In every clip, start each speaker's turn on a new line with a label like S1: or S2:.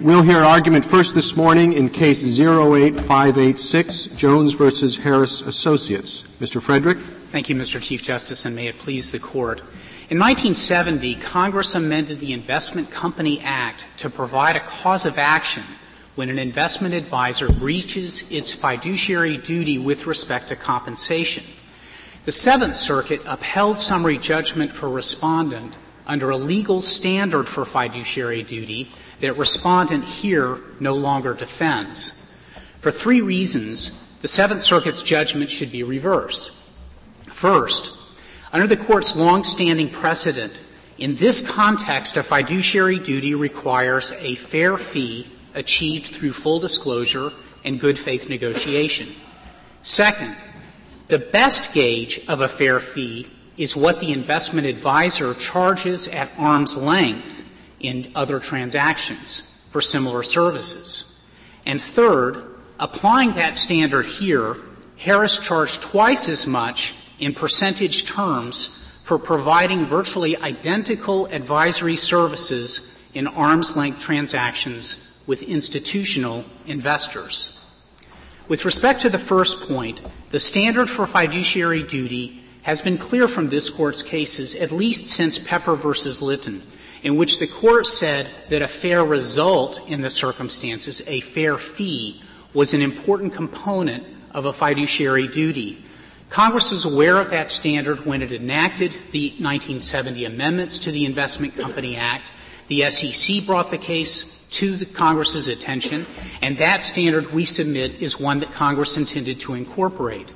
S1: We'll hear argument first this morning in case 08586, Jones versus Harris Associates. Mr. Frederick.
S2: Thank you, Mr. Chief Justice, and may it please the Court. In 1970, Congress amended the Investment Company Act to provide a cause of action when an investment advisor breaches its fiduciary duty with respect to compensation. The Seventh Circuit upheld summary judgment for respondent under a legal standard for fiduciary duty that respondent here no longer defends. For three reasons, the Seventh Circuit's judgment should be reversed. First, under the Court's long-standing precedent, in this context, a fiduciary duty requires a fair fee achieved through full disclosure and good faith negotiation. Second, the best gauge of a fair fee is what the investment advisor charges at arm's length in other transactions for similar services. And third, applying that standard here, Harris charged twice as much in percentage terms for providing virtually identical advisory services in arm's length transactions with institutional investors. With respect to the first point, the standard for fiduciary duty has been clear from this Court's cases at least since Pepper v. Litton, in which the Court said that a fair result in the circumstances, a fair fee, was an important component of a fiduciary duty. Congress was aware of that standard when it enacted the 1970 amendments to the Investment Company Act. The SEC brought the case to the Congress's attention, and that standard we submit is one that Congress intended to incorporate.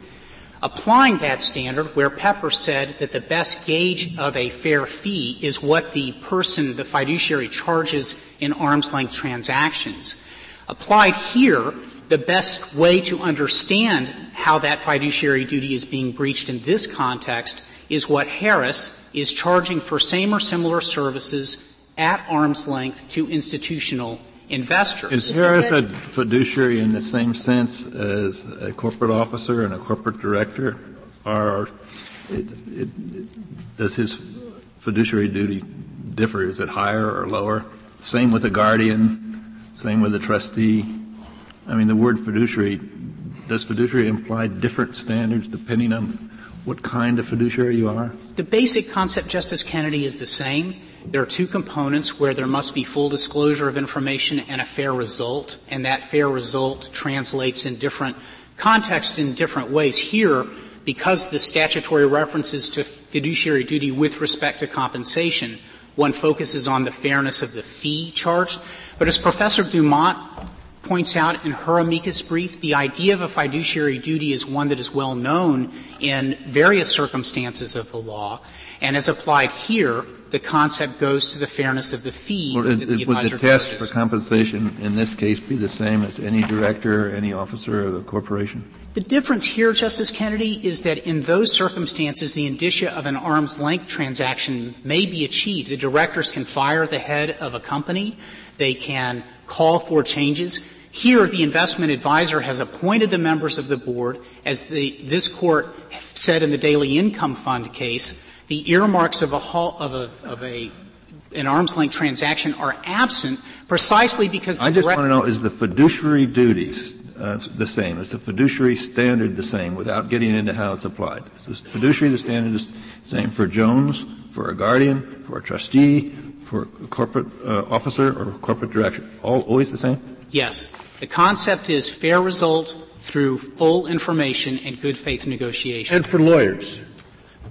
S2: Applying that standard, where Pepper said that the best gauge of a fair fee is what the person, the fiduciary, charges in arm's length transactions, applied here, the best way to understand how that fiduciary duty is being breached in this context is what Harris is charging for same or similar services at arm's length to institutional investors.
S3: Is Harris a fiduciary in the same sense as a corporate officer and a corporate director? Or it, it, does his fiduciary duty differ? Is it higher or lower? Same with a guardian, same with a trustee. I mean, the word fiduciary, does fiduciary imply different standards depending on what kind of fiduciary you are?
S2: The basic concept, Justice Kennedy, is the same. There are two components where there must be full disclosure of information and a fair result, and that fair result translates in different contexts in different ways. Here, because the statutory references to fiduciary duty with respect to compensation, one focuses on the fairness of the fee charged. But as Professor DeMott points out in her amicus brief, the idea of a fiduciary duty is one that is well known in various circumstances of the law, and as applied here, the concept goes to the fairness of the fee.
S3: Well, it, it, would the test for compensation in this case be the same as any director, or any officer of a corporation?
S2: The difference here, Justice Kennedy, is that in those circumstances, the indicia of an arm's length transaction may be achieved. The directors can fire the head of a company. They can call for changes. Here, the investment advisor has appointed the members of the board. As the, this court said in the daily income fund case, the earmarks of a, of a, of a an arm's length transaction are absent precisely because
S3: I just want to know is the fiduciary duties uh, the same? Is the fiduciary standard the same without getting into how it's applied? Is the fiduciary the standard is the same for Jones, for a guardian, for a trustee, for a corporate uh, officer or corporate director? All always the same?
S2: Yes. The concept is fair result through full information and good faith negotiation.
S4: And for lawyers.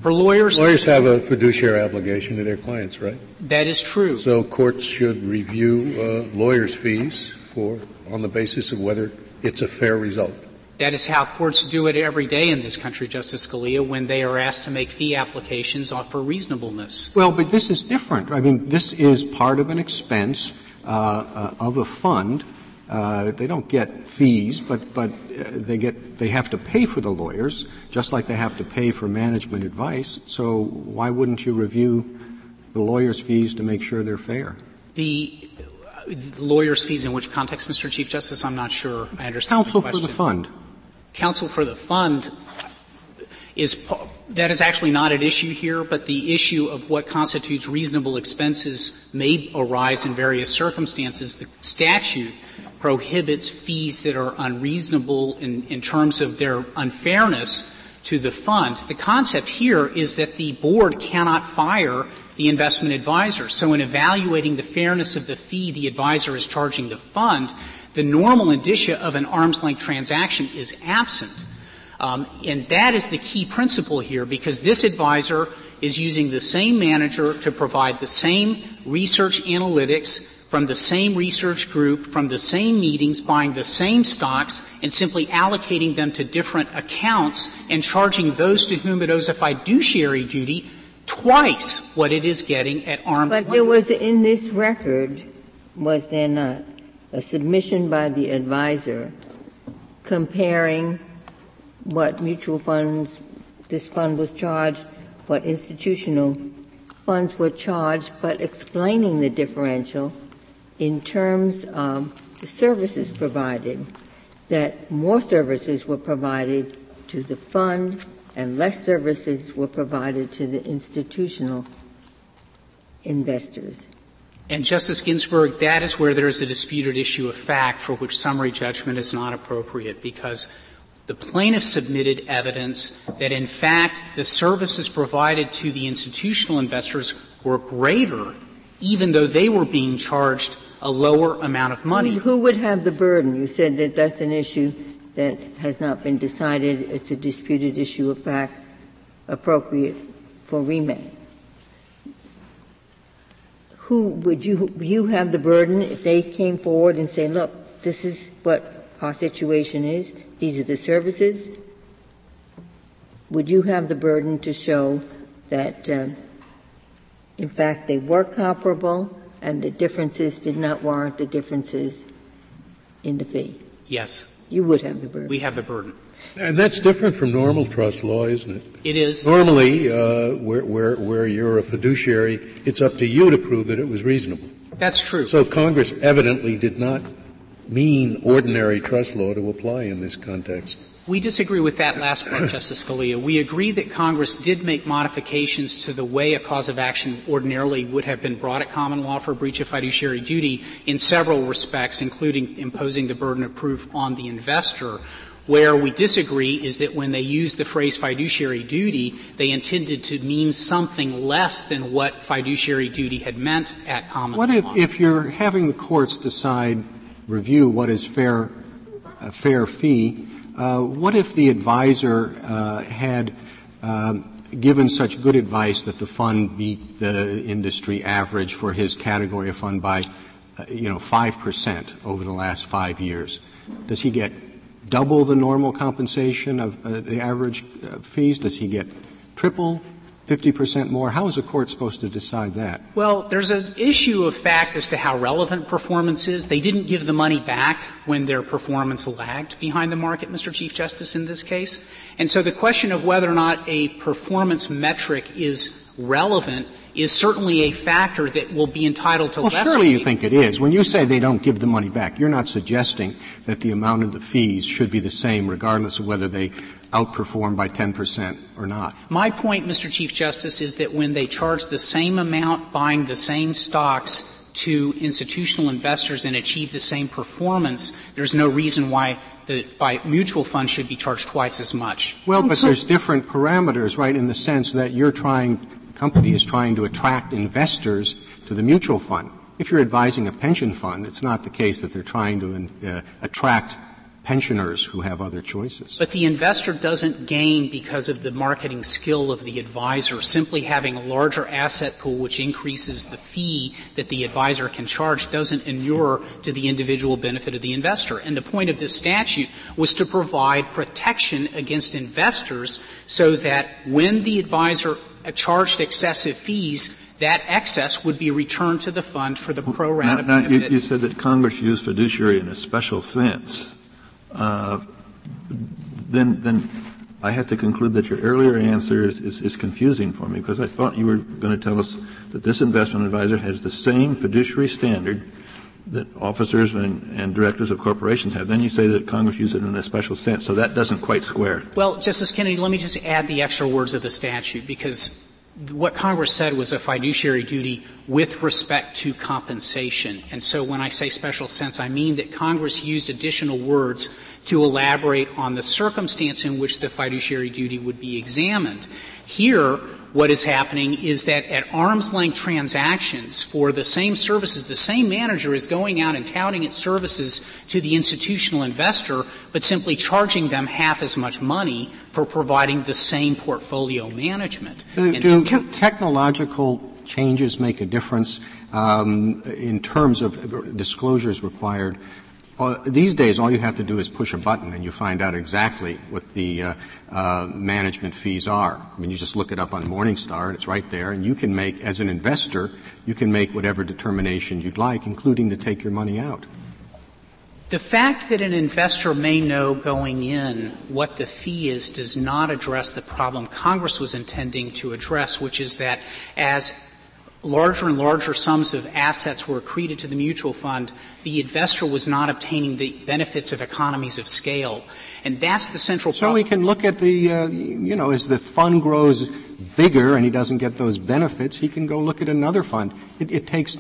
S2: For lawyers,
S4: lawyers have a fiduciary obligation to their clients, right?
S2: That is true.
S4: So courts should review uh, lawyers' fees for on the basis of whether it's a fair result.
S2: That is how courts do it every day in this country, Justice Scalia, when they are asked to make fee applications for reasonableness.
S1: Well, but this is different. I mean, this is part of an expense uh, uh, of a fund uh, they don't get fees, but but uh, they get they have to pay for the lawyers, just like they have to pay for management advice. So why wouldn't you review the lawyers' fees to make sure they're fair?
S2: The, the lawyers' fees in which context, Mr. Chief Justice? I'm not sure. I understand.
S1: Counsel
S2: the
S1: for the fund.
S2: Counsel for the fund is That is actually not at issue here, but the issue of what constitutes reasonable expenses may arise in various circumstances. The statute prohibits fees that are unreasonable in, in terms of their unfairness to the fund. The concept here is that the board cannot fire the investment advisor. So in evaluating the fairness of the fee the advisor is charging the fund, the normal indicia of an arm's length transaction is absent. Um, and that is the key principle here because this advisor is using the same manager to provide the same research analytics from the same research group, from the same meetings, buying the same stocks, and simply allocating them to different accounts and charging those to whom it owes a fiduciary duty twice what it is getting at arm's
S5: length. But there was in this record, was there not, a submission by the advisor comparing what mutual funds, this fund was charged, what institutional funds were charged, but explaining the differential in terms of the services provided, that more services were provided to the fund and less services were provided to the institutional investors.
S2: And Justice Ginsburg, that is where there is a disputed issue of fact for which summary judgment is not appropriate because the plaintiff submitted evidence that in fact the services provided to the institutional investors were greater even though they were being charged a lower amount of money.
S5: Who, would have the burden? You said that that's an issue that has not been decided. It's a disputed issue of fact appropriate for remand. Who would you, you have the burden if they came forward and say, look, this is what our situation is, these are the services? Would you have the burden to show that, uh, in fact, they were comparable and the differences did not warrant the differences in the fee?
S2: Yes.
S5: You would have the burden.
S2: We have the burden.
S4: And that's different from normal trust law, isn't it?
S2: It is.
S4: Normally, uh, where, where, where you're a fiduciary, it's up to you to prove that it was reasonable.
S2: That's true.
S4: So Congress evidently did not mean ordinary trust law to apply in this context.
S2: We disagree with that last part, Justice Scalia. We agree that Congress did make modifications to the way a cause of action ordinarily would have been brought at common law for breach of fiduciary duty in several respects, including imposing the burden of proof on the investor. Where we disagree is that when they used the phrase fiduciary duty, they intended to mean something less than what fiduciary duty had meant at common
S1: what
S2: law.
S1: What if, if you're having the courts decide, review what is fair, a fair fee, what if the advisor uh, had um, given such good advice that the fund beat the industry average for his category of fund by, uh, you know, five percent over the last five years? Does he get double the normal compensation of uh, the average uh, fees? Does he get triple? 50% more. How is a court supposed to decide that?
S2: Well, there's an issue of fact as to how relevant performance is. They didn't give the money back when their performance lagged behind the market, Mr. Chief Justice, in this case. And so the question of whether or not a performance metric is relevant is certainly a factor that will be entitled to
S1: well,
S2: less.
S1: surely you think it is. When you say they don't give the money back, you're not suggesting that the amount of the fees should be the same regardless of whether they outperform by 10% or not.
S2: My point, Mr. Chief Justice, is that when they charge the same amount buying the same stocks to institutional investors and achieve the same performance, there's no reason why the mutual fund should be charged twice as much.
S1: Well, but there's different parameters, right, in the sense that you're trying company is trying to attract investors to the mutual fund. If you're advising a pension fund, it's not the case that they're trying to uh, attract pensioners who have other choices.
S2: But the investor doesn't gain because of the marketing skill of the advisor. Simply having a larger asset pool which increases the fee that the advisor can charge doesn't inure to the individual benefit of the investor. And the point of this statute was to provide protection against investors so that when the advisor charged excessive fees, that excess would be returned to the fund for the pro rata
S3: now, now you, you, said that Congress used fiduciary in a special sense. Uh, then, then I have to conclude that your earlier answer is, is, is, confusing for me because I thought you were going to tell us that this investment advisor has the same fiduciary standard that officers and, directors of corporations have. Then you say that Congress used it in a special sense, so that doesn't quite square.
S2: Well, Justice Kennedy, let me just add the extra words of the statute because what Congress said was a fiduciary duty with respect to compensation. And so when I say special sense, I mean that Congress used additional words to elaborate on the circumstance in which the fiduciary duty would be examined. Here, what is happening is that at arm's length transactions for the same services, the same manager is going out and touting its services to the institutional investor, but simply charging them half as much money for providing the same portfolio management.
S1: Do, do technological changes make a difference um, in terms of disclosures required? Uh, these days, all you have to do is push a button and you find out exactly what the uh, uh, management fees are. I mean, you just look it up on Morningstar and it's right there, and you can make, as an investor, you can make whatever determination you'd like, including to take your money out.
S2: The fact that an investor may know going in what the fee is does not address the problem Congress was intending to address, which is that as larger and larger sums of assets were accreted to the mutual fund, the investor was not obtaining the benefits of economies of scale. And that's the central
S1: so problem. So we can look at the, uh, you know, as the fund grows bigger and he doesn't get those benefits, he can go look at another fund. It, it takes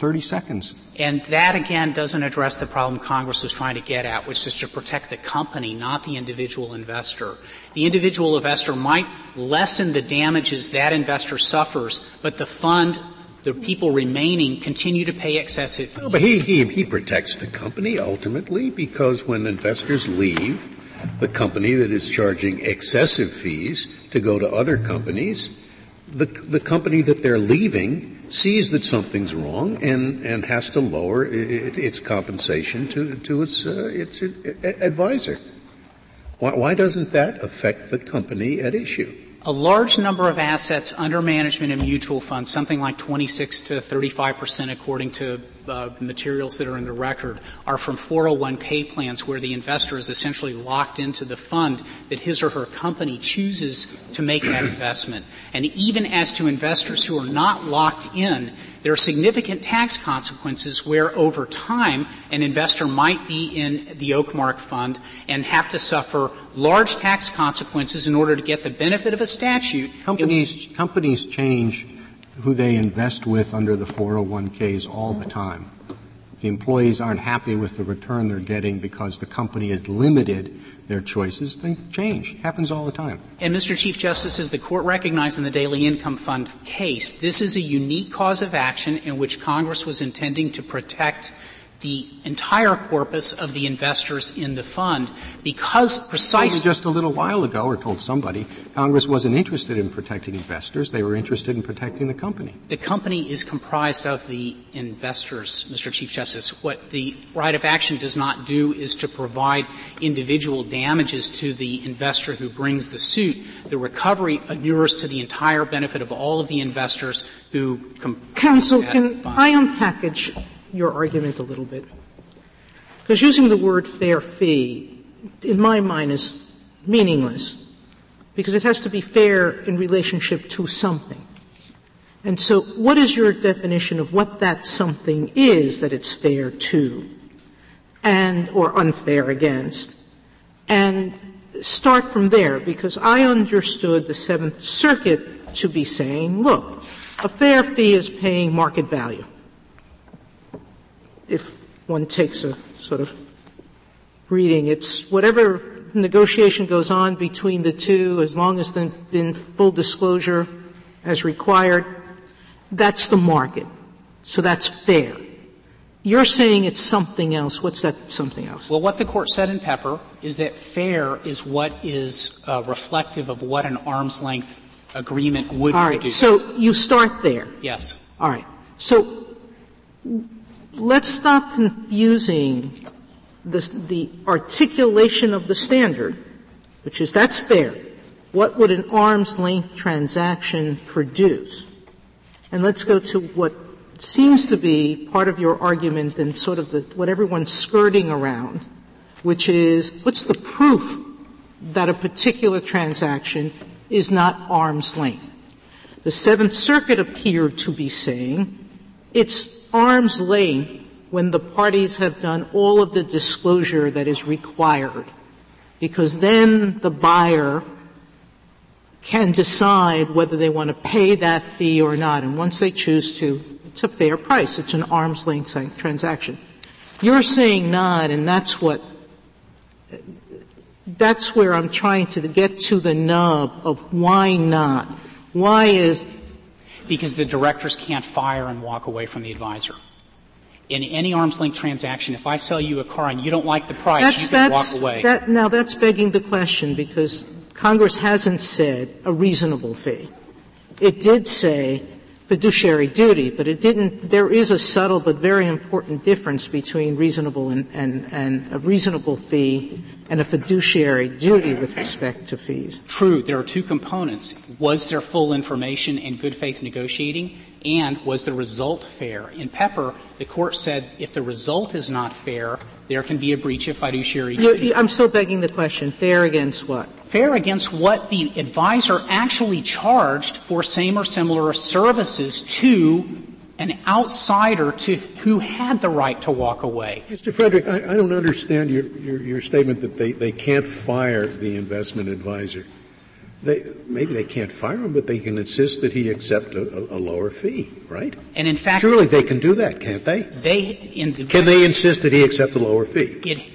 S1: 30 seconds.
S2: And that again doesn't address the problem Congress was trying to get at, which is to protect the company, not the individual investor. The individual investor might lessen the damages that investor suffers, but the fund the people remaining continue to pay excessive fees.
S4: No, but he, he, he protects the company ultimately because when investors leave the company that is charging excessive fees to go to other companies, the, the company that they're leaving sees that something's wrong and, and has to lower it, its compensation to, to its, uh, its advisor. Why, why doesn't that affect the company at issue?
S2: A large number of assets under management in mutual funds, something like 26 to 35 percent according to uh, materials that are in the record, are from 401k plans where the investor is essentially locked into the fund that his or her company chooses to make that investment. And even as to investors who are not locked in, there are significant tax consequences where over time an investor might be in the Oakmark fund and have to suffer large tax consequences in order to get the benefit of a statute.
S1: Companies, companies change who they invest with under the 401ks all the time. The employees aren't happy with the return they're getting because the company has limited their choices, they change. Happens all the time.
S2: And Mr. Chief Justice, as the court recognized in the Daily Income Fund case, this is a unique cause of action in which Congress was intending to protect the entire corpus of the investors in the fund because precisely
S1: just a little while ago or told somebody Congress wasn't interested in protecting investors. They were interested in protecting the company.
S2: The company is comprised of the investors Mr. Chief Justice. What the right of action does not do is to provide individual damages to the investor who brings the suit. The recovery inures to the entire benefit of all of the investors who
S6: com- counsel can I unpackage your argument a little bit. Because using the word fair fee, in my mind, is meaningless. Because it has to be fair in relationship to something. And so, what is your definition of what that something is that it's fair to? And, or unfair against? And start from there, because I understood the Seventh Circuit to be saying, look, a fair fee is paying market value if one takes a sort of reading. It's whatever negotiation goes on between the two, as long as there's been full disclosure as required, that's the market. So that's fair. You're saying it's something else. What's that something else?
S2: Well, what the court said in Pepper is that fair is what is uh, reflective of what an arm's length agreement would
S6: All right.
S2: Produce.
S6: So you start there.
S2: Yes.
S6: All right. So let's stop confusing the, the articulation of the standard, which is that's fair. What would an arm's length transaction produce? And let's go to what seems to be part of your argument and sort of the, what everyone's skirting around, which is what's the proof that a particular transaction is not arm's length? The Seventh Circuit appeared to be saying it's arm's length when the parties have done all of the disclosure that is required, because then the buyer can decide whether they want to pay that fee or not. And once they choose to, it's a fair price. It's an arm's length transaction. You're saying not, and that's what that's where I'm trying to get to the nub of why not. Why is
S2: because the directors can't fire and walk away from the advisor. In any arm's length transaction, if I sell you a car and you don't like the price,
S6: that's,
S2: you can
S6: walk
S2: away.
S6: That, now that's begging the question because Congress hasn't said a reasonable fee. It did say fiduciary duty, but it didn't, there is a subtle but very important difference between reasonable and, and, and a reasonable fee and a fiduciary duty with respect to fees.
S2: True, there are two components. Was there full information and good faith negotiating? And was the result fair? In Pepper, the court said if the result is not fair, there can be a breach of fiduciary duty.
S6: I'm still begging the question, fair against what?
S2: fair against what the advisor actually charged for same or similar services to an outsider to who had the right to walk away.
S4: Mr. Frederick, I, I don't understand your, your, your, statement that they, they can't fire the investment advisor. They, maybe they can't fire him, but they can insist that he accept a, a, lower fee, right?
S2: And in fact,
S4: surely they can do that, can't they?
S2: They
S4: the, can they insist that he accept a lower fee?
S2: It,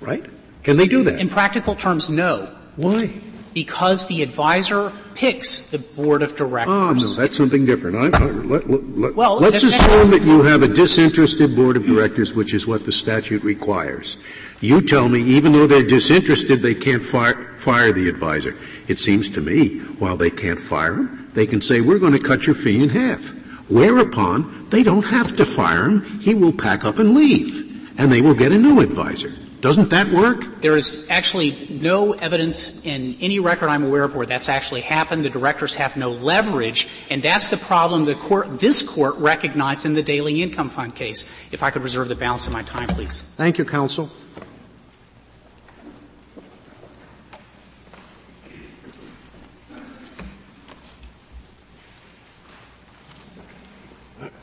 S4: right? Can they do that?
S2: In practical terms, no.
S4: Why?
S2: Because the advisor picks the board of directors.
S4: Oh, no, that's something different. I, I, let, well, let's assume that you have a disinterested board of directors, which is what the statute requires. You tell me, even though they're disinterested, they can't fire, fire the advisor. It seems to me, while they can't fire him, they can say, we're going to cut your fee in half. Whereupon, they don't have to fire him. He will pack up and leave. And they will get a new advisor. Doesn't that work?
S2: There is actually no evidence in any record I'm aware of where that's actually happened. The directors have no leverage, and that's the problem the court, this court recognized in the daily income fund case. If I could reserve the balance of my time, please.
S1: Thank you, counsel.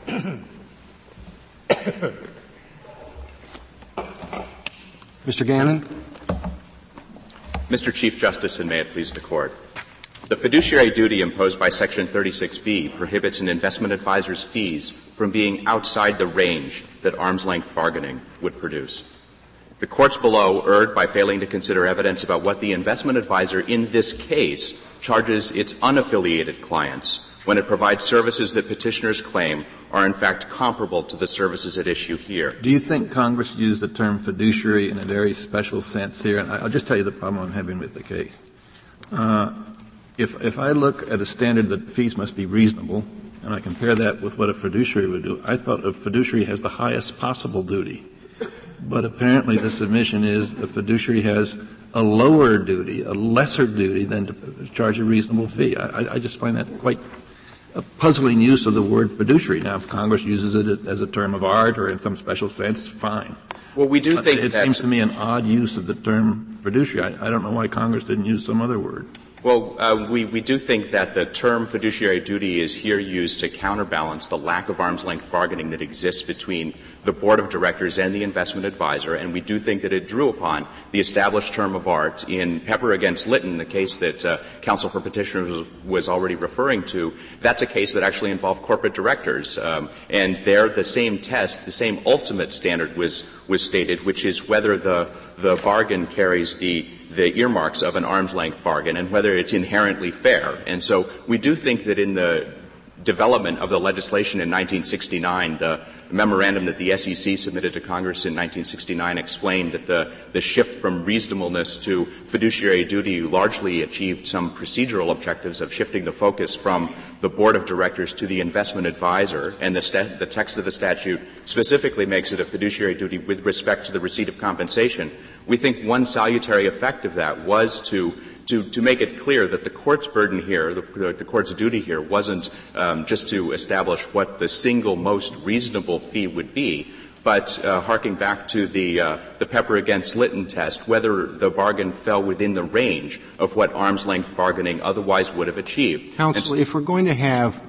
S1: Mr. Gannon.
S7: Mr. Chief Justice, and may it please the Court. The fiduciary duty imposed by Section 36B prohibits an investment advisor's fees from being outside the range that arm's length bargaining would produce. The courts below erred by failing to consider evidence about what the investment advisor in this case charges its unaffiliated clients when it provides services that petitioners claim are in fact comparable to the services at issue here.
S3: Do you think Congress used the term fiduciary in a very special sense here? And I'll just tell you the problem I'm having with the case. Uh, if, if I look at a standard that fees must be reasonable, and I compare that with what a fiduciary would do, I thought a fiduciary has the highest possible duty. But apparently the submission is a fiduciary has a lower duty, a lesser duty than to charge a reasonable fee. I, I just find that quite a puzzling use of the word fiduciary. Now, if Congress uses it as a term of art or in some special sense, fine.
S7: Well, we do think
S3: it seems to me an odd use of the term fiduciary. I, I don't know why Congress didn't use some other word.
S7: Well, uh, we, we do think that the term fiduciary duty is here used to counterbalance the lack of arm's length bargaining that exists between the board of directors and the investment advisor, and we do think that it drew upon the established term of art in Pepper against Litton, the case that uh, counsel for petitioners was already referring to. That's a case that actually involved corporate directors, um, and there the same test, the same ultimate standard was was stated, which is whether the the bargain carries the the earmarks of an arm's length bargain and whether it's inherently fair. And so we do think that in the development of the legislation in 1969, the memorandum that the SEC submitted to Congress in 1969 explained that the, the shift from reasonableness to fiduciary duty largely achieved some procedural objectives of shifting the focus from the board of directors to the investment advisor, and the, sta- the text of the statute specifically makes it a fiduciary duty with respect to the receipt of compensation. We think one salutary effect of that was to to, to make it clear that the court's burden here, the, the court's duty here, wasn't um, just to establish what the single most reasonable fee would be, but uh, harking back to the uh, the Pepper against Litton test, whether the bargain fell within the range of what arm's length bargaining otherwise would have achieved.
S1: Counsel, if we're going to have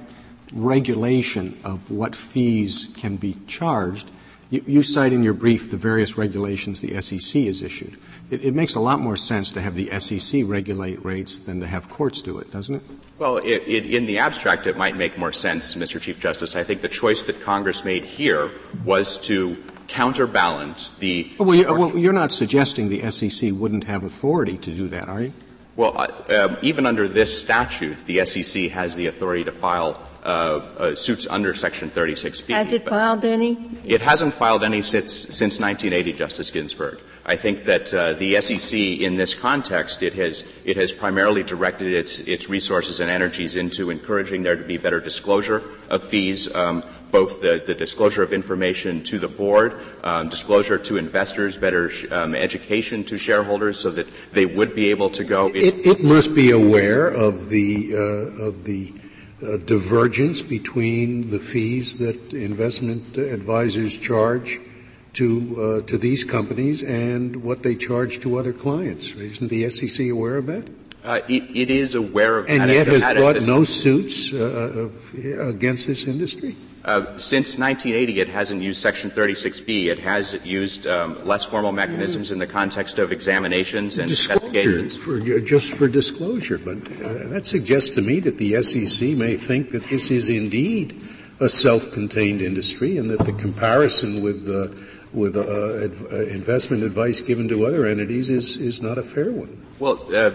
S1: regulation of what fees can be charged, You, you cite in your brief the various regulations the SEC has issued. It, it, makes a lot more sense to have the SEC regulate rates than to have courts do it, doesn't it?
S7: Well, it, it, in the abstract, it might make more sense, Mr. Chief Justice. I think the choice that Congress made here was to counterbalance the.
S1: Well, you, well, you're not suggesting the SEC wouldn't have authority to do that, are you?
S7: Well, uh, um, even under this statute, the SEC has the authority to file uh, uh, suits under Section 36B.
S5: Has it filed any?
S7: It hasn't filed any since, since 1980, Justice Ginsburg. I think that uh, the SEC, in this context, it has it has primarily directed its its resources and energies into encouraging there to be better disclosure of fees, um, both the, the, disclosure of information to the board, um, disclosure to investors, better sh- um, education to shareholders, so that they would be able to go.
S4: It, it must be aware of the uh, of the uh, divergence between the fees that investment advisors charge to uh, to these companies and what they charge to other clients. Isn't the SEC aware of that?
S7: Uh, it, it is aware of
S4: and
S7: that.
S4: And yet has brought no suits uh, uh, against this industry?
S7: Uh, since 1980, it hasn't used Section 36B. It has used um, less formal mechanisms in the context of examinations and investigations.
S4: For, just for disclosure, but uh, that suggests to me that the SEC may think that this is indeed a self-contained industry, and that the comparison with uh, with uh, uh, investment advice given to other entities is is not a fair one.
S7: Well, uh,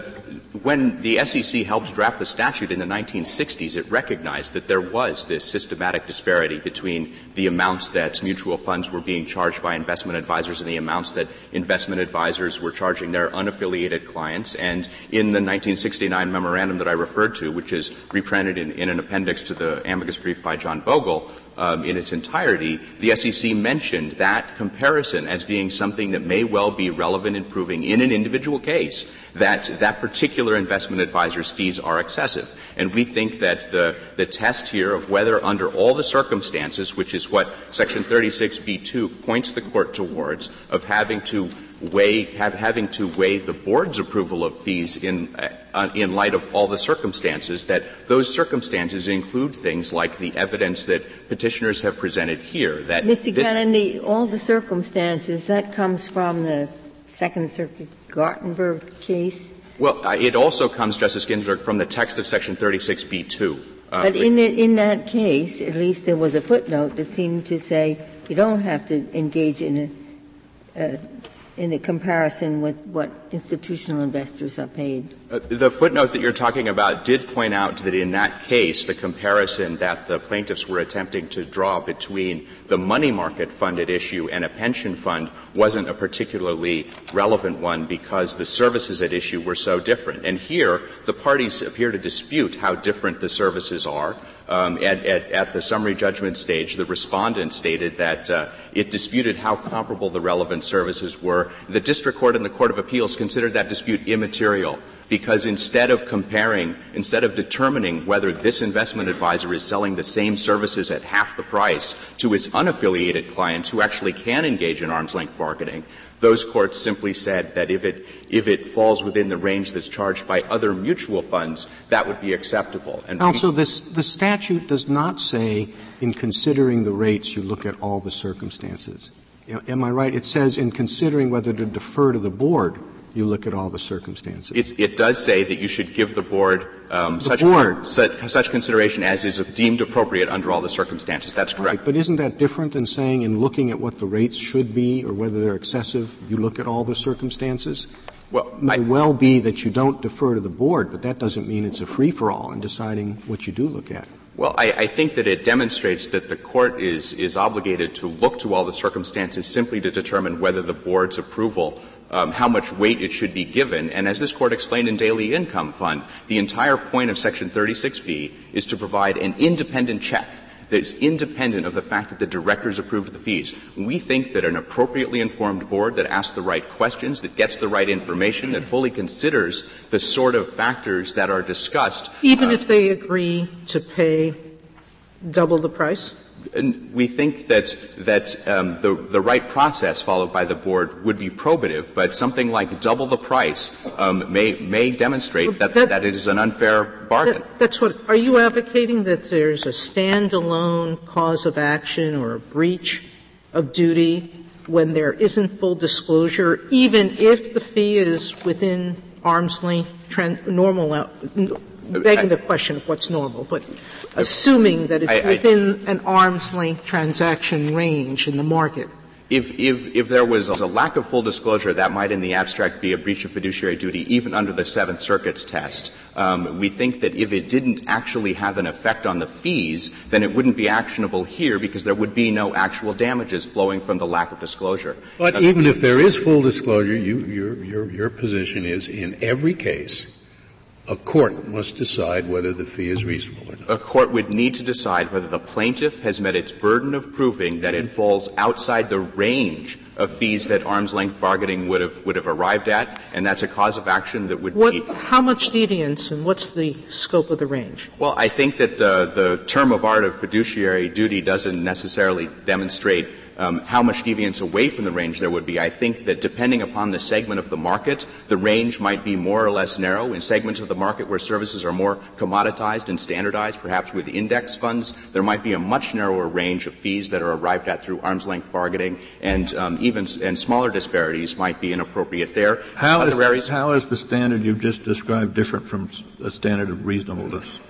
S7: when the SEC helped draft the statute in the 1960s, it recognized that there was this systematic disparity between the amounts that mutual funds were being charged by investment advisors and the amounts that investment advisors were charging their unaffiliated clients. And in the 1969 memorandum that I referred to, which is reprinted in, in an appendix to the amicus brief by John Bogle, um, in its entirety, the SEC mentioned that comparison as being something that may well be relevant in proving in an individual case that that particular investment advisor's fees are excessive. And we think that the, the test here of whether under all the circumstances, which is what Section 36b2 points the court towards, of having to weigh, have, having to weigh the board's approval of fees in, uh, in light of all the circumstances, that those circumstances include things like the evidence that petitioners have presented here. That
S5: Mr. Gannon, the, all the circumstances, that comes from the Second Circuit Gartenberg case?
S7: Well, uh, it also comes, Justice Ginsburg, from the text of Section 36b2.
S5: Uh, but in, the, in that case, at least there was a footnote that seemed to say you don't have to engage in a, a in a comparison with what institutional investors are paid?
S7: Uh, the footnote that you're talking about did point out that in that case, the comparison that the plaintiffs were attempting to draw between the money market funded issue and a pension fund wasn't a particularly relevant one because the services at issue were so different. And here, the parties appear to dispute how different the services are. Um, at, the summary judgment stage, the respondent stated that uh, it disputed how comparable the relevant services were. The district court and the court of appeals considered that dispute immaterial because instead of comparing, instead of determining whether this investment advisor is selling the same services at half the price to its unaffiliated clients who actually can engage in arm's length bargaining, those courts simply said that if it, if it falls within the range that's charged by other mutual funds, that would be acceptable.
S1: And also, this, the statute does not say in considering the rates you look at all the circumstances. Am I right? It says in considering whether to defer to the board, you look at all the circumstances.
S7: It, it does say that you should give the board um,
S1: the
S7: such,
S1: board.
S7: such, such consideration as is deemed appropriate under all the circumstances. That's correct.
S1: Right, but isn't that different than saying in looking at what the rates should be or whether they're excessive, you look at all the circumstances?
S7: Well,
S1: it may I, well be that you don't defer to the board, but that doesn't mean it's a free for all in deciding what you do look at.
S7: Well, I, I, think that it demonstrates that the court is, is obligated to look to all the circumstances simply to determine whether the board's approval um, how much weight it should be given. And as this court explained in Daily Income Fund, the entire point of Section 36B is to provide an independent check that's independent of the fact that the directors approved the fees. We think that an appropriately informed board that asks the right questions, that gets the right information, that fully considers the sort of factors that are discussed.
S6: Even uh, if they agree to pay double the price?
S7: We think that that um, the the right process followed by the board would be probative, but something like double the price um, may may demonstrate that, that, that it is an unfair bargain.
S6: That, that's what. Are you advocating that there's a standalone cause of action or a breach of duty when there isn't full disclosure, even if the fee is within arm's length normal, uh, begging the question of what's normal, but assuming that it's
S7: I, I,
S6: within an arm's length transaction range in the market.
S7: If, if, if there was a lack of full disclosure, that might in the abstract be a breach of fiduciary duty, even under the Seventh Circuit's test. Um, we think that if it didn't actually have an effect on the fees, then it wouldn't be actionable here because there would be no actual damages flowing from the lack of disclosure.
S4: But uh, even if there is full disclosure, you, your, your, your position is in every case a court must decide whether the fee is reasonable or not.
S7: A court would need to decide whether the plaintiff has met its burden of proving that it falls outside the range of fees that arm's length bargaining would have would have arrived at, and that's a cause of action that would
S6: what,
S7: be.
S6: How much deviance and what's the scope of the range?
S7: Well, I think that the the term of art of fiduciary duty doesn't necessarily demonstrate um, how much deviance away from the range there would be. I think that depending upon the segment of the market, the range might be more or less narrow. In segments of the market where services are more commoditized and standardized, perhaps with index funds, there might be a much narrower range of fees that are arrived at through arm's length bargaining, and um, even and smaller disparities might be inappropriate there.
S3: How is, how is the standard you've just described different from a standard of reasonableness?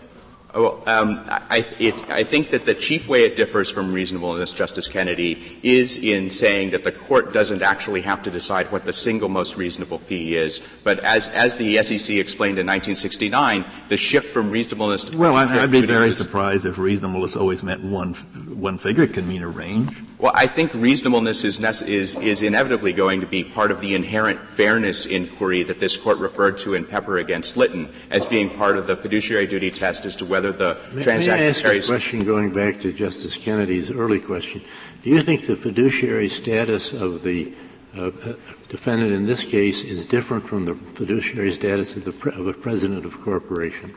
S7: Well, um, I, it, I, think that the chief way it differs from reasonableness, Justice Kennedy, is in saying that the court doesn't actually have to decide what the single most reasonable fee is. But as, as the SEC explained in 1969, the shift from reasonableness to
S3: well, I'd be very surprised if reasonableness always meant one one figure. It can mean a range.
S7: Well, I think reasonableness is, is, is inevitably going to be part of the inherent fairness inquiry that this court referred to in Pepper against Litton as being part of the fiduciary duty test as to whether the
S8: may,
S7: transaction
S8: may I ask
S7: carries.
S8: a question going back to Justice Kennedy's early question? Do you think the fiduciary status of the uh, uh defendant in this case is different from the fiduciary status of, the, of a president of a corporation?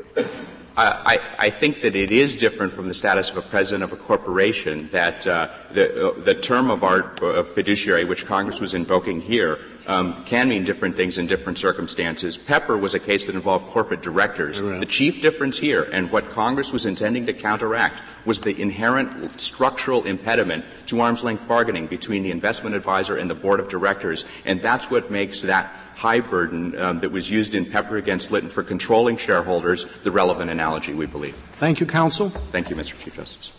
S7: I, I, think that it is different from the status of a president of a corporation. That uh, the, uh, the term of art of fiduciary, which Congress was invoking here, um, can mean different things in different circumstances. Pepper was a case that involved corporate directors. The chief difference here, and what Congress was intending to counteract, was the inherent structural impediment to arm's length bargaining between the investment advisor and the board of directors, and that's what makes that high burden um, that was used in Pepper against Litton for controlling shareholders the relevant analogy, we believe.
S1: Thank you, counsel.
S7: Thank you, Mr. Chief Justice.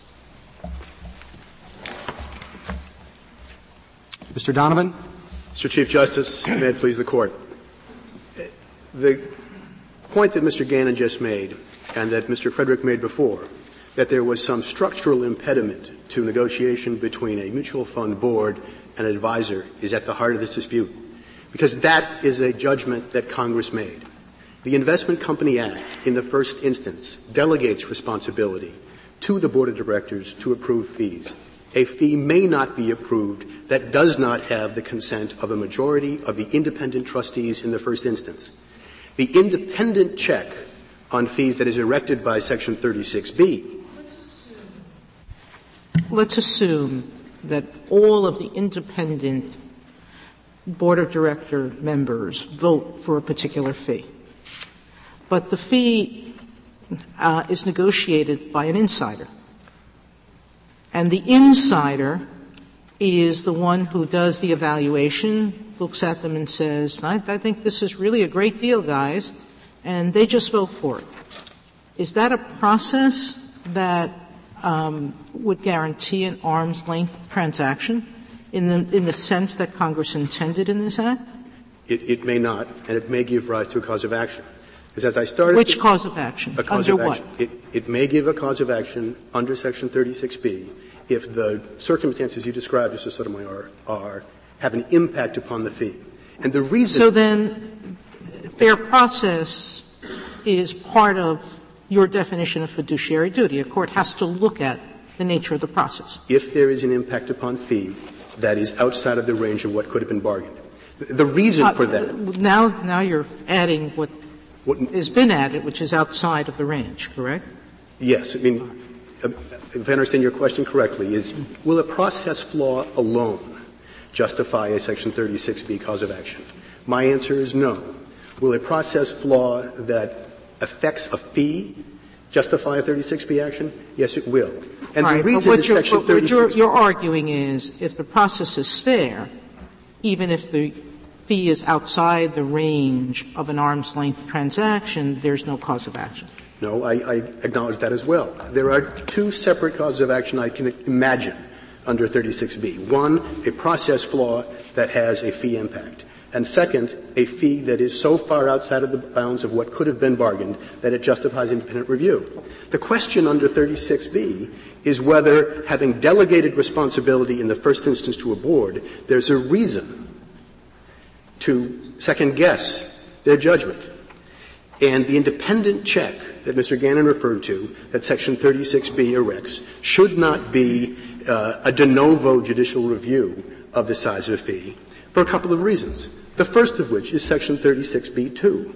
S1: Mr. Donovan.
S9: Mr. Chief Justice, may it please the Court. The point that Mr. Gannon just made and that Mr. Frederick made before, that there was some structural impediment to negotiation between a mutual fund board and an advisor is at the heart of this dispute because that is a judgment that Congress made. The Investment Company Act, in the first instance, delegates responsibility to the Board of Directors to approve fees. A fee may not be approved that does not have the consent of a majority of the independent trustees in the first instance. The independent check on fees that is erected by Section 36B.
S6: Let's assume that all of the independent board of director members vote for a particular fee. But the fee uh, is negotiated by an insider. And the insider is the one who does the evaluation, looks at them and says, I, I think this is really a great deal, guys, and they just vote for it. Is that a process that um, would guarantee an arm's length transaction? In the, in the sense that Congress intended in this Act?
S9: It, it may not, and it may give rise to a cause of action. Because as I started.
S6: Which cause of action?
S9: A cause
S6: under
S9: of action.
S6: what?
S9: It, it may give a cause of action under Section 36B if the circumstances you described, Justice Sotomayor, are, are have an impact upon the fee. And the reason.
S6: So then, fair process is part of your definition of fiduciary duty. A court has to look at the nature of the process.
S9: If there is an impact upon fee, that is outside of the range of what could have been bargained. The reason uh, for that.
S6: Now, now you're adding what, what has been added, which is outside of the range, correct?
S9: Yes. I mean, uh, if I understand your question correctly, is will a process flaw alone justify a Section 36B cause of action? My answer is no. Will a process flaw that affects a fee justify a 36B action? Yes, it will. And
S6: right,
S9: the reason
S6: what
S9: is
S6: you're,
S9: Section
S6: what you're, you're arguing is if the process is fair, even if the fee is outside the range of an arm's length transaction, there's no cause of action.
S9: No, I, I acknowledge that as well. There are two separate causes of action I can imagine under 36B. One, a process flaw that has a fee impact. And second, a fee that is so far outside of the bounds of what could have been bargained that it justifies independent review. The question under 36B is whether, having delegated responsibility in the first instance to a board, there's a reason to second guess their judgment. And the independent check that Mr. Gannon referred to, that Section 36B erects, should not be uh, a de novo judicial review of the size of a fee for a couple of reasons. The first of which is Section 36B2.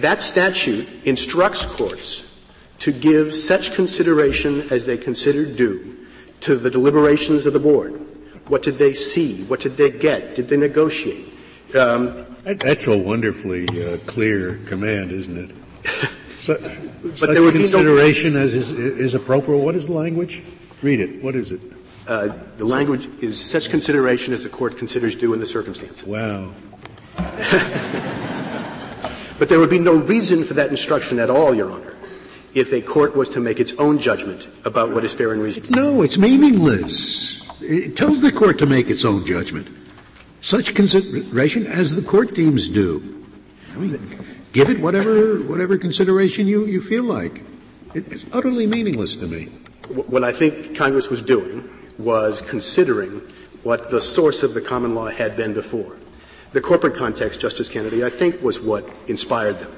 S9: That statute instructs courts to give such consideration as they consider due to the deliberations of the board. What did they see? What did they get? Did they negotiate?
S4: Um, that's a wonderfully uh, clear command, isn't it? So, but such consideration no, as is, is, appropriate. What is the language? Read it. What is it?
S9: Uh, the language is such consideration as the court considers due in the circumstance.
S4: Wow.
S9: but there would be no reason for that instruction at all, Your Honor, if a court was to make its own judgment about what is fair and reasonable.
S4: No, it's meaningless. It tells the court to make its own judgment. Such consideration as the court deems due. I mean, give it whatever, whatever consideration you, you feel like. It, it's utterly meaningless to me.
S9: What I think Congress was doing was considering what the source of the common law had been before. The corporate context, Justice Kennedy, I think was what inspired them.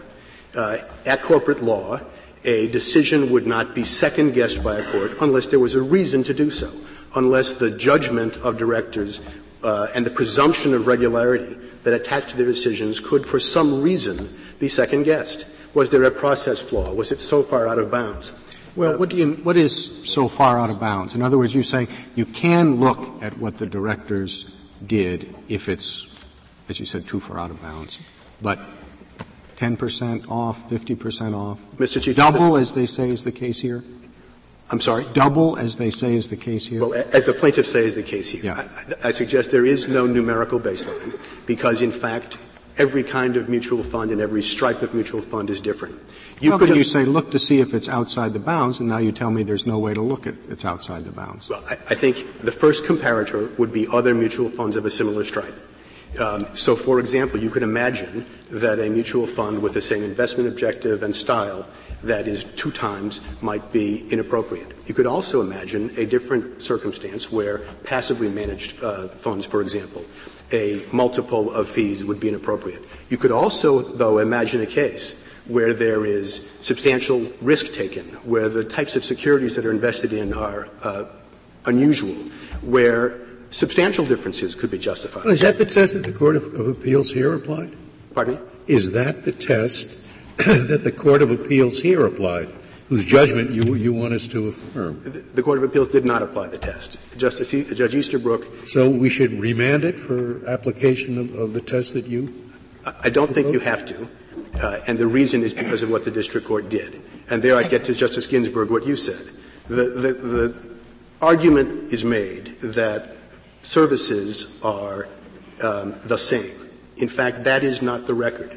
S9: Uh, at corporate law, a decision would not be second guessed by a court unless there was a reason to do so, unless the judgment of directors uh, and the presumption of regularity that attached to their decisions could, for some reason, be second guessed. Was there a process flaw? Was it so far out of bounds?
S1: Well, what, you, what is so far out of bounds? In other words, you say you can look at what the directors did if it's as you said, too far out of bounds. But 10% off, 50% off,
S9: Mr. Chief
S1: double, as they say, is the case here.
S9: I'm sorry?
S1: Double, as they say, is the case here?
S9: Well, as the plaintiffs say is the case here.
S1: Yeah.
S9: I, I, suggest there is no numerical baseline because, in fact, every kind of mutual fund and every stripe of mutual fund is different.
S1: You How can you say, look to see if it's outside the bounds, and now you tell me there's no way to look at it, it's outside the bounds?
S9: Well, I, I think the first comparator would be other mutual funds of a similar stripe. Um, so, for example, you could imagine that a mutual fund with the same investment objective and style that is two times might be inappropriate. You could also imagine a different circumstance where passively managed uh, funds, for example, a multiple of fees would be inappropriate. You could also, though, imagine a case where there is substantial risk taken, where the types of securities that are invested in are uh, unusual, where substantial differences could be justified.
S4: Well, is that the test that the Court of, of Appeals here applied?
S9: Pardon me?
S4: Is that the test that the Court of Appeals here applied, whose judgment you, you want us to affirm?
S9: The, the Court of Appeals did not apply the test. Justice e- Judge Easterbrook.
S4: So we should remand it for application of, of the test that you?
S9: I don't think you have to. Uh, and the reason is because of what the district court did. And there I'd get to Justice Ginsburg what you said. The, the, the argument is made that services are um, the same. In fact, that is not the record.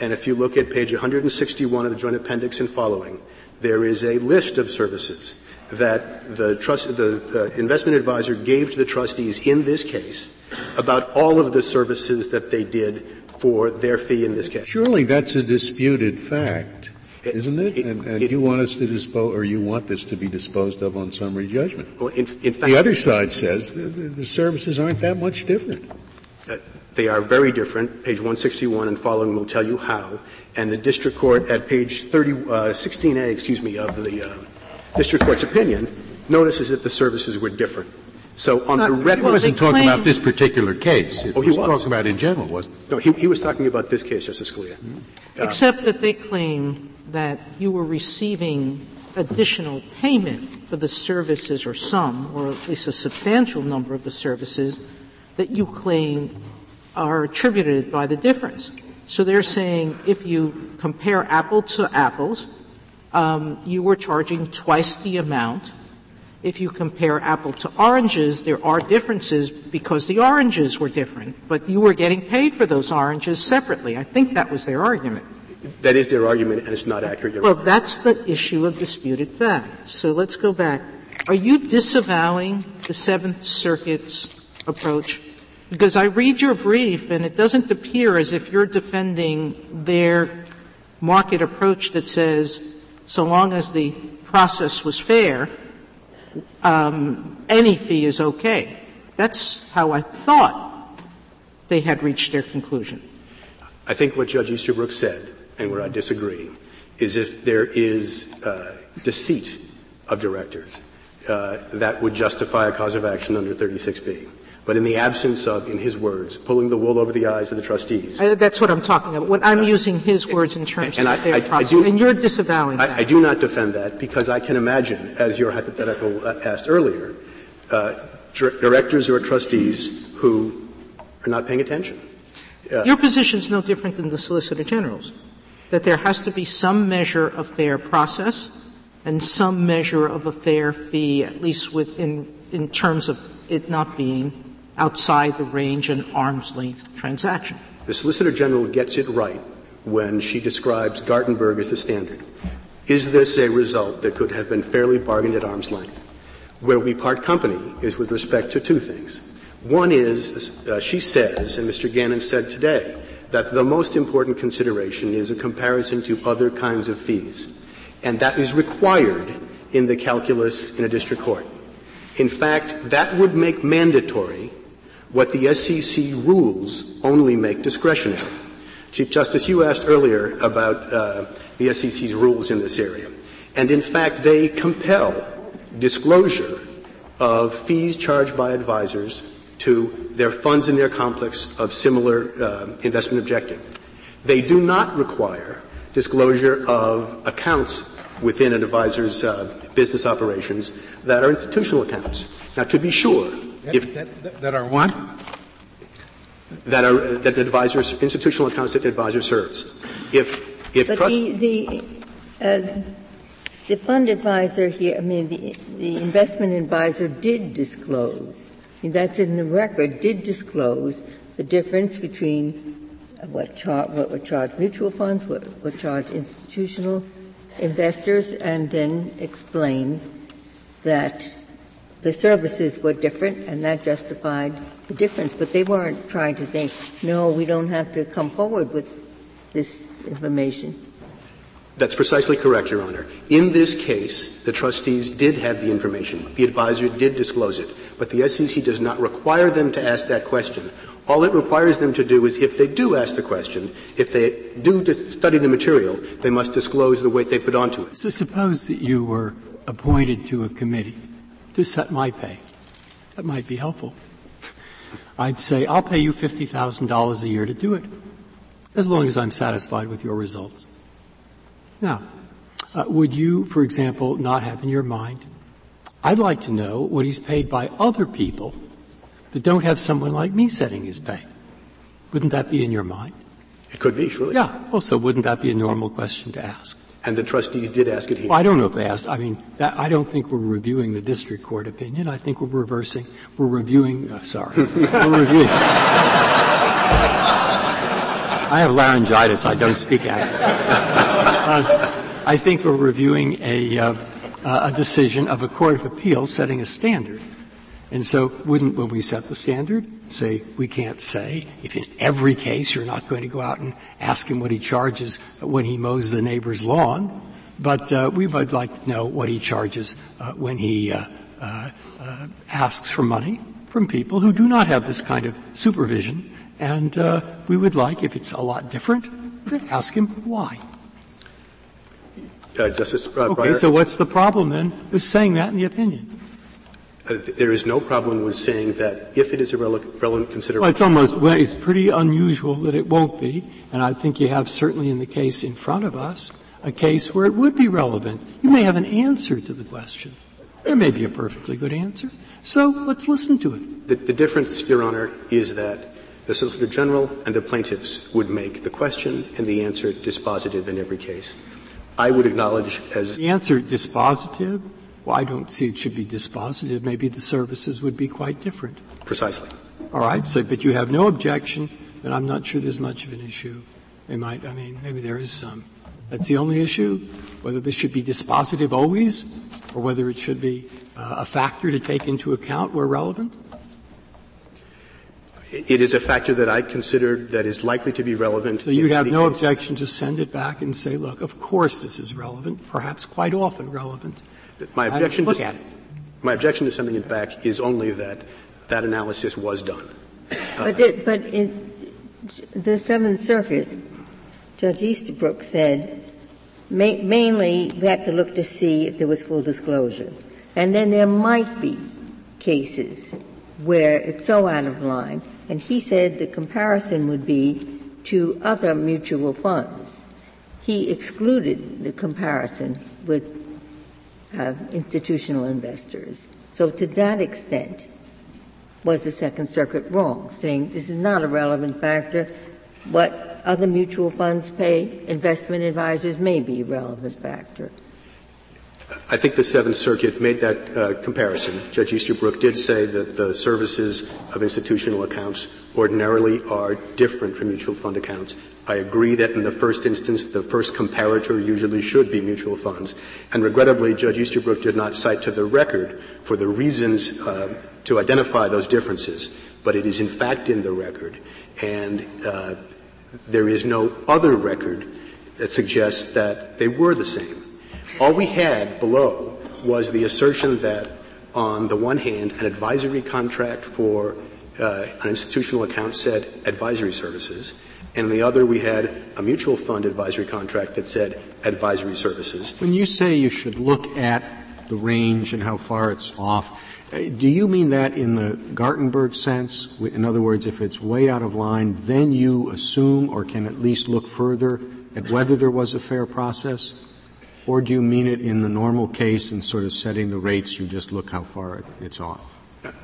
S9: And if you look at page 161 of the Joint Appendix and following, there is a list of services that the, trust, the investment advisor gave to the trustees in this case about all of the services that they did for their fee in this case.
S4: Surely that's a disputed fact isn't it? it and, and it, you want us to dispose, or you want this to be disposed of on summary judgment.
S9: Well, in, in fact,
S4: the other side says the, the, the services aren't that much different.
S9: Uh, they are very different. Page 161 and following will tell you how. And the district court at page 30, uh, 16A, excuse me, of the uh, district court's opinion notices that the services were different. So on
S4: Not,
S9: the record,
S4: he wasn't talking about this particular case. It
S9: oh, he was,
S4: was talking about in general, wasn't?
S9: No, he, he was talking about this case, Justice Scalia.
S6: Uh, Except that they claim that you were receiving additional payment for the services or some, or at least a substantial number of the services that you claim are attributed by the difference. So they're saying if you compare apple to apples, um, you were charging twice the amount. If you compare apple to oranges, there are differences because the oranges were different, but you were getting paid for those oranges separately. I think that was their argument.
S9: That is their argument, and it's not accurate.
S6: Well, that's the issue of disputed fact. So let's go back. Are you disavowing the Seventh Circuit's approach? Because I read your brief, and it doesn't appear as if you're defending their market approach that says so long as the process was fair, um, any fee is okay. That's how I thought they had reached their conclusion.
S9: I think what Judge Easterbrook said, and where I disagree, is if there is uh, deceit of directors, uh, that would justify a cause of action under 36B. But in the absence of, in his words, pulling the wool over the eyes of the trustees.
S6: I, that's what I'm talking about. When I'm using his words in terms and of I, fair I, process, do, and you're disavowing that.
S9: I, do not defend that because I can imagine, as your hypothetical uh, asked earlier, uh, directors or trustees who are not paying attention.
S6: Uh, your position is no different than the Solicitor General's, that there has to be some measure of fair process and some measure of a fair fee, at least within in terms of it not being outside the range and arm's length transaction.
S9: The Solicitor General gets it right when she describes Gartenberg as the standard. Is this a result that could have been fairly bargained at arm's length? Where we part company is with respect to two things. One is, uh, she says, and Mr. Gannon said today, that the most important consideration is a comparison to other kinds of fees. And that is required in the calculus in a district court. In fact, that would make mandatory what the SEC rules only make discretionary. Chief Justice, you asked earlier about uh, the SEC's rules in this area. And in fact, they compel disclosure of fees charged by advisors to their funds in their complex of similar uh, investment objective. They do not require disclosure of accounts within an advisor's uh, business operations that are institutional accounts. Now, to be sure,
S10: that, if that, that, are what?
S9: That are that the advisors institutional accounts that the advisor serves. If if
S5: but
S9: trust,
S5: the the, uh, the fund advisor here, I mean the the investment advisor did disclose. That's in the record. Did disclose the difference between what, char- what would charge mutual funds, what would charge institutional investors, and then explain that the services were different and that justified the difference. But they weren't trying to say, no, we don't have to come forward with this information.
S9: That's precisely correct, Your Honor. In this case, the trustees did have the information. The advisor did disclose it. But the SEC does not require them to ask that question. All it requires them to do is, if they do ask the question, if they do study the material, they must disclose the weight they put onto it.
S10: So suppose that you were appointed to a committee to set my pay. That might be helpful. I'd say, I'll pay you $50,000 a year to do it, as long as I'm satisfied with your results. Now, uh, would you, for example, not have in your mind, I'd like to know what he's paid by other people that don't have someone like me setting his pay? Wouldn't that be in your mind?
S9: It could be, surely.
S10: Yeah. Well, so wouldn't that be a normal question to ask?
S9: And the trustees did ask it here.
S10: Well, I don't know if they asked. I mean, that, I don't think we're reviewing the district court opinion. I think we're reversing. We're reviewing. Uh, sorry, we're reviewing. I have laryngitis. I don't speak out. I think we're reviewing a, uh, a decision of a court of appeals setting a standard. And so, wouldn't when we set the standard say we can't say if in every case you're not going to go out and ask him what he charges when he mows the neighbor's lawn, but uh, we would like to know what he charges uh, when he uh, uh, uh asks for money from people who do not have this kind of supervision, and uh, we would like, if it's a lot different, to ask him why.
S9: Justice
S10: Breyer. Okay, so what's the problem then with saying that in the opinion?
S9: Uh, there is no problem with saying that if it is a relevant consideration.
S10: Well, it's almost, well, it's pretty unusual that it won't be, and I think you have certainly in the case in front of us a case where it would be relevant. You may have an answer to the question. There may be a perfectly good answer. So let's listen to it.
S9: The, the difference, Your Honor, is that the Solicitor General and the plaintiffs would make the question and the answer dispositive in every case. I would acknowledge as
S10: the answer dispositive. Well, I don't see it should be dispositive. Maybe the services would be quite different.
S9: Precisely.
S10: All right. So, but you have no objection, and I'm not sure there's much of an issue. They might. I mean, maybe there is some. That's the only issue. Whether this should be dispositive always, or whether it should be uh, a factor to take into account where relevant.
S9: It is a factor that I consider that is likely to be relevant.
S10: So you'd have no cases. objection to send it back and say, look, of course this is relevant, perhaps quite often relevant.
S9: My objection
S10: look
S9: to,
S10: at it.
S9: My objection to sending it back is only that that analysis was done.
S5: Uh, but, it, but in the Seventh Circuit, Judge Easterbrook said ma- mainly we have to look to see if there was full disclosure. And then there might be cases where it's so out of line and he said the comparison would be to other mutual funds. He excluded the comparison with uh, institutional investors. So to that extent, was the Second Circuit wrong, saying this is not a relevant factor. What other mutual funds pay investment advisors may be a relevant factor.
S9: I think the Seventh Circuit made that uh, comparison. Judge Easterbrook did say that the services of institutional accounts ordinarily are different from mutual fund accounts. I agree that in the first instance, the first comparator usually should be mutual funds. And regrettably, Judge Easterbrook did not cite to the record for the reasons uh, to identify those differences. But it is in fact in the record. And uh, there is no other record that suggests that they were the same. All we had below was the assertion that, on the one hand, an advisory contract for uh, an institutional account said advisory services, and on the other we had a mutual fund advisory contract that said advisory services.
S1: When you say you should look at the range and how far it's off, uh, do you mean that in the Gartenberg sense? In other words, if it's way out of line, then you assume or can at least look further at whether there was a fair process? Or do you mean it in the normal case and sort of setting the rates, you just look how far it's off?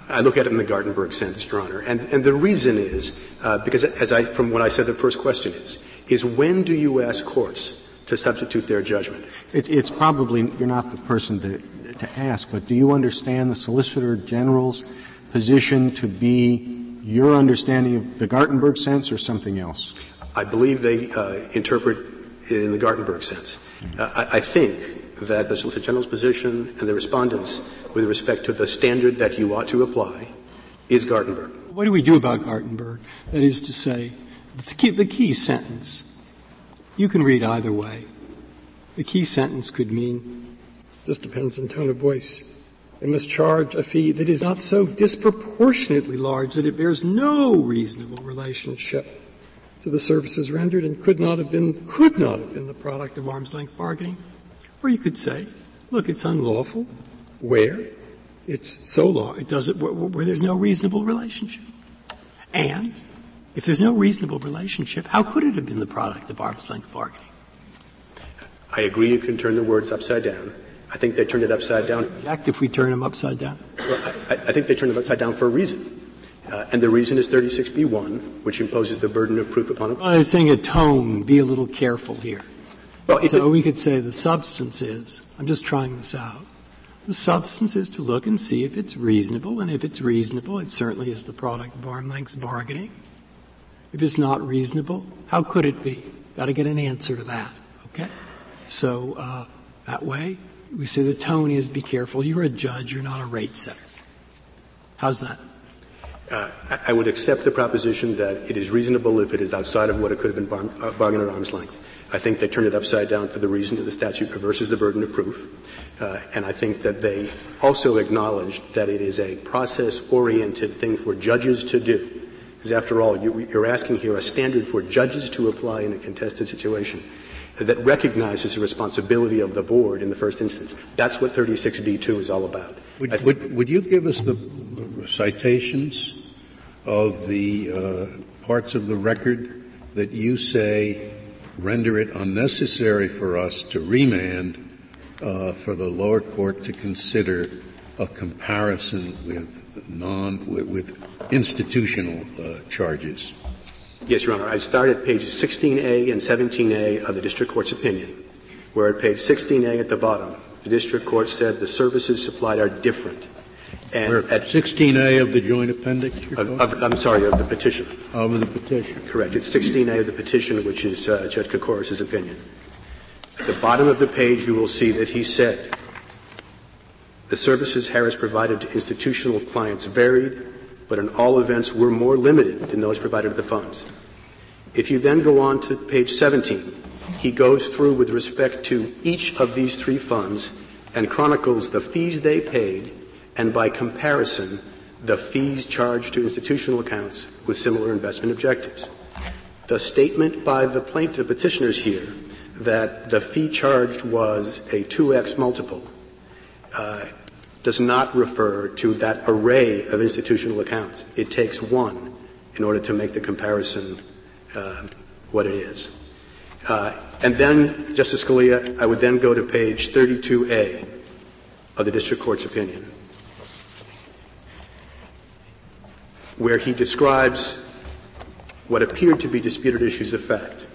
S9: I look at it in the Gartenberg sense, Your Honor. And, and the reason is, uh, because as I, from what I said the first question is, is when do you ask courts to substitute their judgment?
S1: It's, it's probably, you're not the person to, to ask, but do you understand the Solicitor General's position to be your understanding of the Gartenberg sense or something else?
S9: I believe they uh, interpret it in the Gartenberg sense. Uh, I, I, think that the Solicitor General's position and the respondents, with respect to the standard that you ought to apply, is Gartenberg.
S10: What do we do about Gartenberg? That is to say, the key, the key sentence. You can read either way. The key sentence could mean, this depends on tone of voice. They must charge a fee that is not so disproportionately large that it bears no reasonable relationship to the services rendered and could not have been, could not have been the product of arm's length bargaining. Or you could say, look, it's unlawful. Where? It's so law, it does it where, where there's no reasonable relationship. And if there's no reasonable relationship, how could it have been the product of arm's length bargaining?
S9: I agree you can turn the words upside down. I think they turned it upside down.
S10: Jack, if we turn them upside down?
S9: Well, I, I think they turned them upside down for a reason. Uh, and the reason is 36b1, which imposes the burden of proof upon a.
S10: Well, I was saying a tone. Be a little careful here. Well, so it, we could say the substance is. I'm just trying this out. The substance is to look and see if it's reasonable, and if it's reasonable, it certainly is the product of arm length bargaining. If it's not reasonable, how could it be? Got to get an answer to that. Okay. So uh, that way, we say the tone is be careful. You're a judge. You're not a rate setter. How's that?
S9: I would accept the proposition that it is reasonable if it is outside of what it could have been bar- uh, bargained at arm's length. I think they turned it upside down for the reason that the statute reverses the burden of proof. Uh, and I think that they also acknowledged that it is a process-oriented thing for judges to do. Because after all, you, you're asking here a standard for judges to apply in a contested situation that recognizes the responsibility of the board in the first instance. That's what 36b2 is all about.
S4: Would, would, would you give us the citations of the uh, parts of the record that you say render it unnecessary for us to remand uh, for the lower court to consider a comparison with non with, with institutional uh, charges.
S9: Yes, Your Honor. I start at pages 16A and 17A of the district court's opinion, where at page 16A at the bottom, the district court said the services supplied are different.
S4: And We're at 16A of the joint appendix?
S9: Of, of, I'm sorry, of the petition.
S4: Of the petition.
S9: Correct. It's 16A of the petition, which is uh, Judge Kocoras' opinion. At the bottom of the page, you will see that he said the services Harris provided to institutional clients varied, but in all events were more limited than those provided to the funds. If you then go on to page 17, he goes through with respect to each of these three funds and chronicles the fees they paid and by comparison the fees charged to institutional accounts with similar investment objectives. The statement by the plaintiff petitioners here that the fee charged was a 2x multiple uh, does not refer to that array of institutional accounts. It takes one in order to make the comparison uh, what it is. Uh, and then, Justice Scalia, I would then go to page 32A of the district court's opinion, where he describes what appeared to be disputed issues of fact.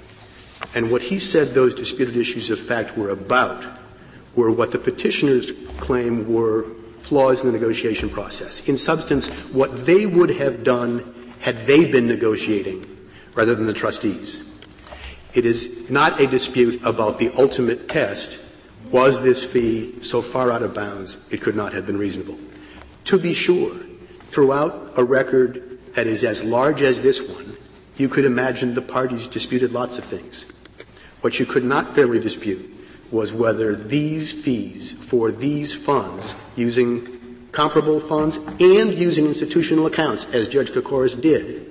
S9: And what he said those disputed issues of fact were about were what the petitioners claim were flaws in the negotiation process. In substance, what they would have done had they been negotiating rather than the trustees. It is not a dispute about the ultimate test. Was this fee so far out of bounds it could not have been reasonable? To be sure, throughout a record that is as large as this one, you could imagine the parties disputed lots of things. What you could not fairly dispute was whether these fees for these funds, using comparable funds and using institutional accounts, as Judge Kocoras did,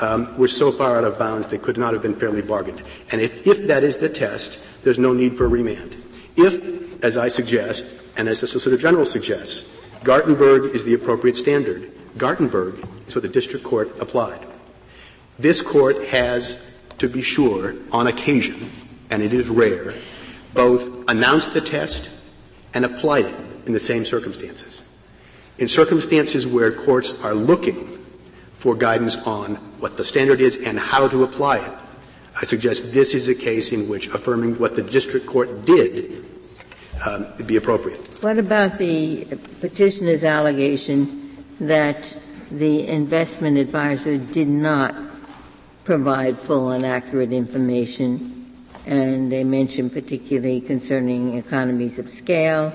S9: um, were so far out of bounds they could not have been fairly bargained. And if, if that is the test, there's no need for remand. If, as I suggest, and as the Solicitor General suggests, Gartenberg is the appropriate standard, Gartenberg is what the district court applied. This court has, to be sure, on occasion, and it is rare, both announced the test and applied it in the same circumstances. In circumstances where courts are looking for guidance on what the standard is and how to apply it. I suggest this is a case in which affirming what the district court did um, would be appropriate.
S5: What about the petitioner's allegation that the investment advisor did not provide full and accurate information, and they mentioned particularly concerning economies of scale,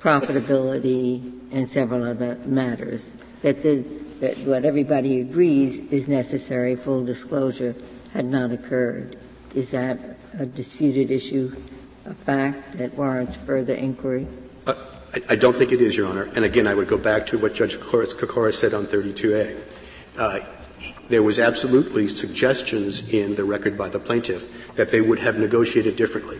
S5: profitability, and several other matters, that the that what everybody agrees is necessary, full disclosure, had not occurred. Is that a disputed issue, a fact that warrants further inquiry? Uh,
S9: I, I, don't think it is, Your Honor. And again, I would go back to what Judge Kocoras said on 32A. Uh, there was absolutely suggestions in the record by the plaintiff that they would have negotiated differently.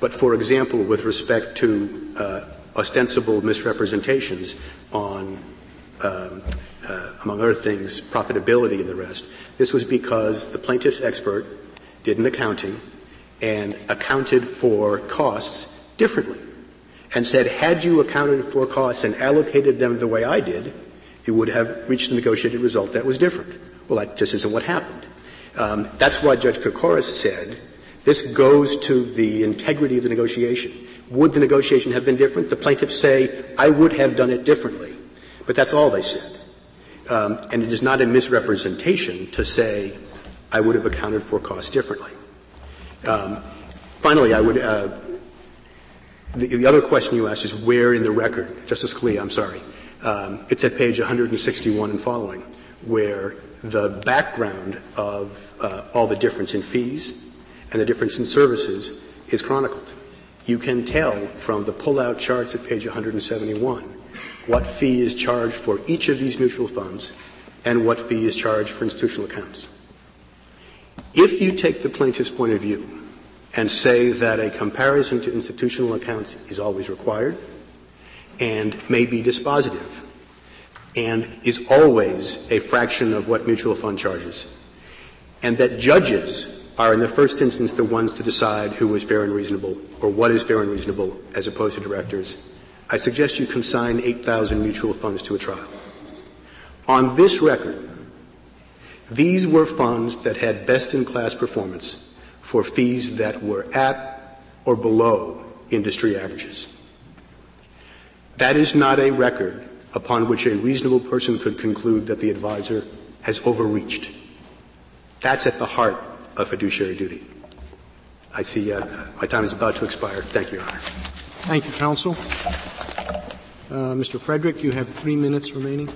S9: But for example, with respect to uh, ostensible misrepresentations on um, uh, among other things, profitability and the rest. This was because the plaintiff's expert did an accounting and accounted for costs differently and said, had you accounted for costs and allocated them the way I did, you would have reached a negotiated result that was different. Well, that just isn't what happened. Um, that's why Judge Kocoras said this goes to the integrity of the negotiation. Would the negotiation have been different? The plaintiffs say, I would have done it differently. But that's all they said. Um, and it is not a misrepresentation to say I would have accounted for costs differently. Um, finally, I would. Uh, the, the, other question you asked is where in the record, Justice Scalia, I'm sorry. Um, it's at page 161 and following, where the background of uh, all the difference in fees and the difference in services is chronicled. You can tell from the pull-out charts at page 171 what fee is charged for each of these mutual funds and what fee is charged for institutional accounts. If you take the plaintiff's point of view and say that a comparison to institutional accounts is always required and may be dispositive and is always a fraction of what mutual fund charges, and that judges are in the first instance the ones to decide who is fair and reasonable or what is fair and reasonable as opposed to directors, I suggest you consign 8,000 mutual funds to a trial. On this record, these were funds that had best in class performance for fees that were at or below industry averages. That is not a record upon which a reasonable person could conclude that the advisor has overreached. That's at the heart of fiduciary duty. I see uh, my time is about to expire. Thank you, Your Honor.
S1: Thank you, counsel. Uh, Mr. Frederick, you have three minutes remaining.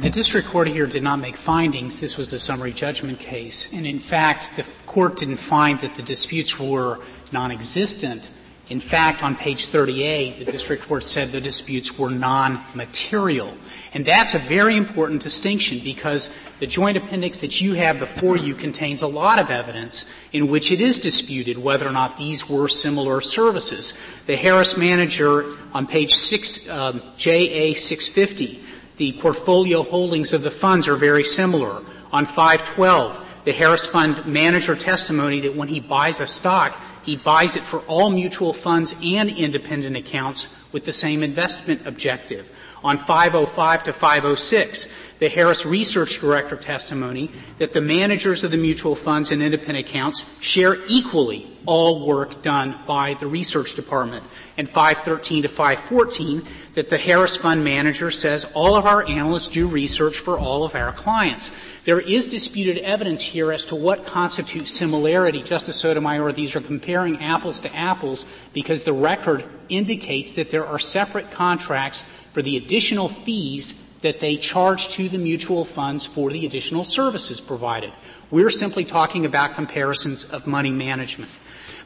S2: The district court here did not make findings. This was a summary judgment case. And in fact, the court didn't find that the disputes were non-existent. In fact, on page 38, the district court said the disputes were non-material. And that's a very important distinction because the joint appendix that you have before you contains a lot of evidence in which it is disputed whether or not these were similar services. The Harris manager on page 6, um, JA 650 the portfolio holdings of the funds are very similar. On 512, the Harris Fund manager testimony that when he buys a stock, he buys it for all mutual funds and independent accounts with the same investment objective. On 505 to 506, the Harris Research Director testimony that the managers of the mutual funds and independent accounts share equally all work done by the research department. And 513 to 514, that the Harris Fund manager says all of our analysts do research for all of our clients. There is disputed evidence here as to what constitutes similarity. Justice Sotomayor, these are comparing apples to apples because the record indicates that there are separate contracts for the additional fees that they charge to the mutual funds for the additional services provided. We're simply talking about comparisons of money management.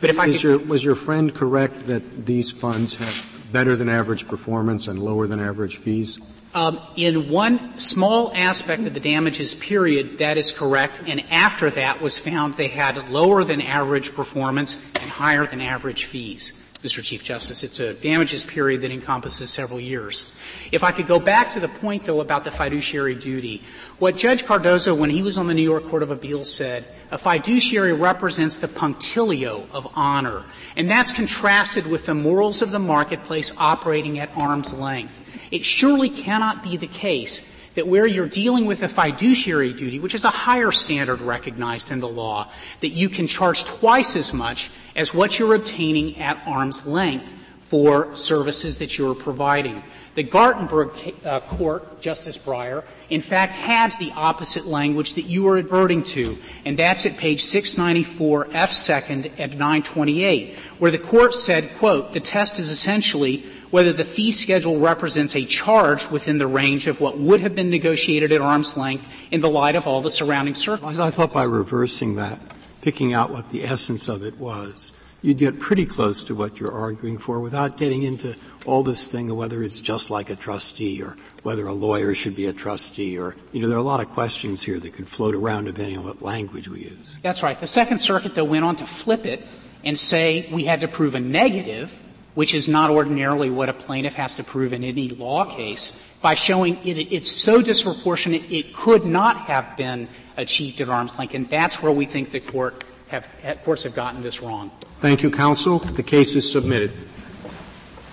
S1: But if I could, your, was your friend correct that these funds have better than average performance and lower than average fees?
S2: Um, in one small aspect of the damages period, that is correct, and after that was found they had lower than average performance and higher than average fees. Mr. Chief Justice. It's a damages period that encompasses several years. If I could go back to the point, though, about the fiduciary duty, what Judge Cardozo, when he was on the New York Court of Appeals, said, a fiduciary represents the punctilio of honor, and that's contrasted with the morals of the marketplace operating at arm's length. It surely cannot be the case that where you're dealing with a fiduciary duty, which is a higher standard recognized in the law, that you can charge twice as much as what you're obtaining at arm's length for services that you're providing. The Gartenberg uh, court, Justice Breyer, in fact had the opposite language that you were adverting to, and that's at page 694 F second at 928, where the court said, quote, the test is essentially whether the fee schedule represents a charge within the range of what would have been negotiated at arm's length in the light of all the surrounding circumstances.
S10: I thought by reversing that, picking out what the essence of it was, you'd get pretty close to what you're arguing for without getting into all this thing of whether it's just like a trustee or whether a lawyer should be a trustee or, you know, there are a lot of questions here that could float around depending on what language we use.
S2: That's right. The Second Circuit, though, went on to flip it and say we had to prove a negative which is not ordinarily what a plaintiff has to prove in any law case, by showing it, it's so disproportionate it could not have been achieved at arm's length, and that's where we think the court have, courts have gotten this wrong.
S1: Thank you, counsel. The case is submitted.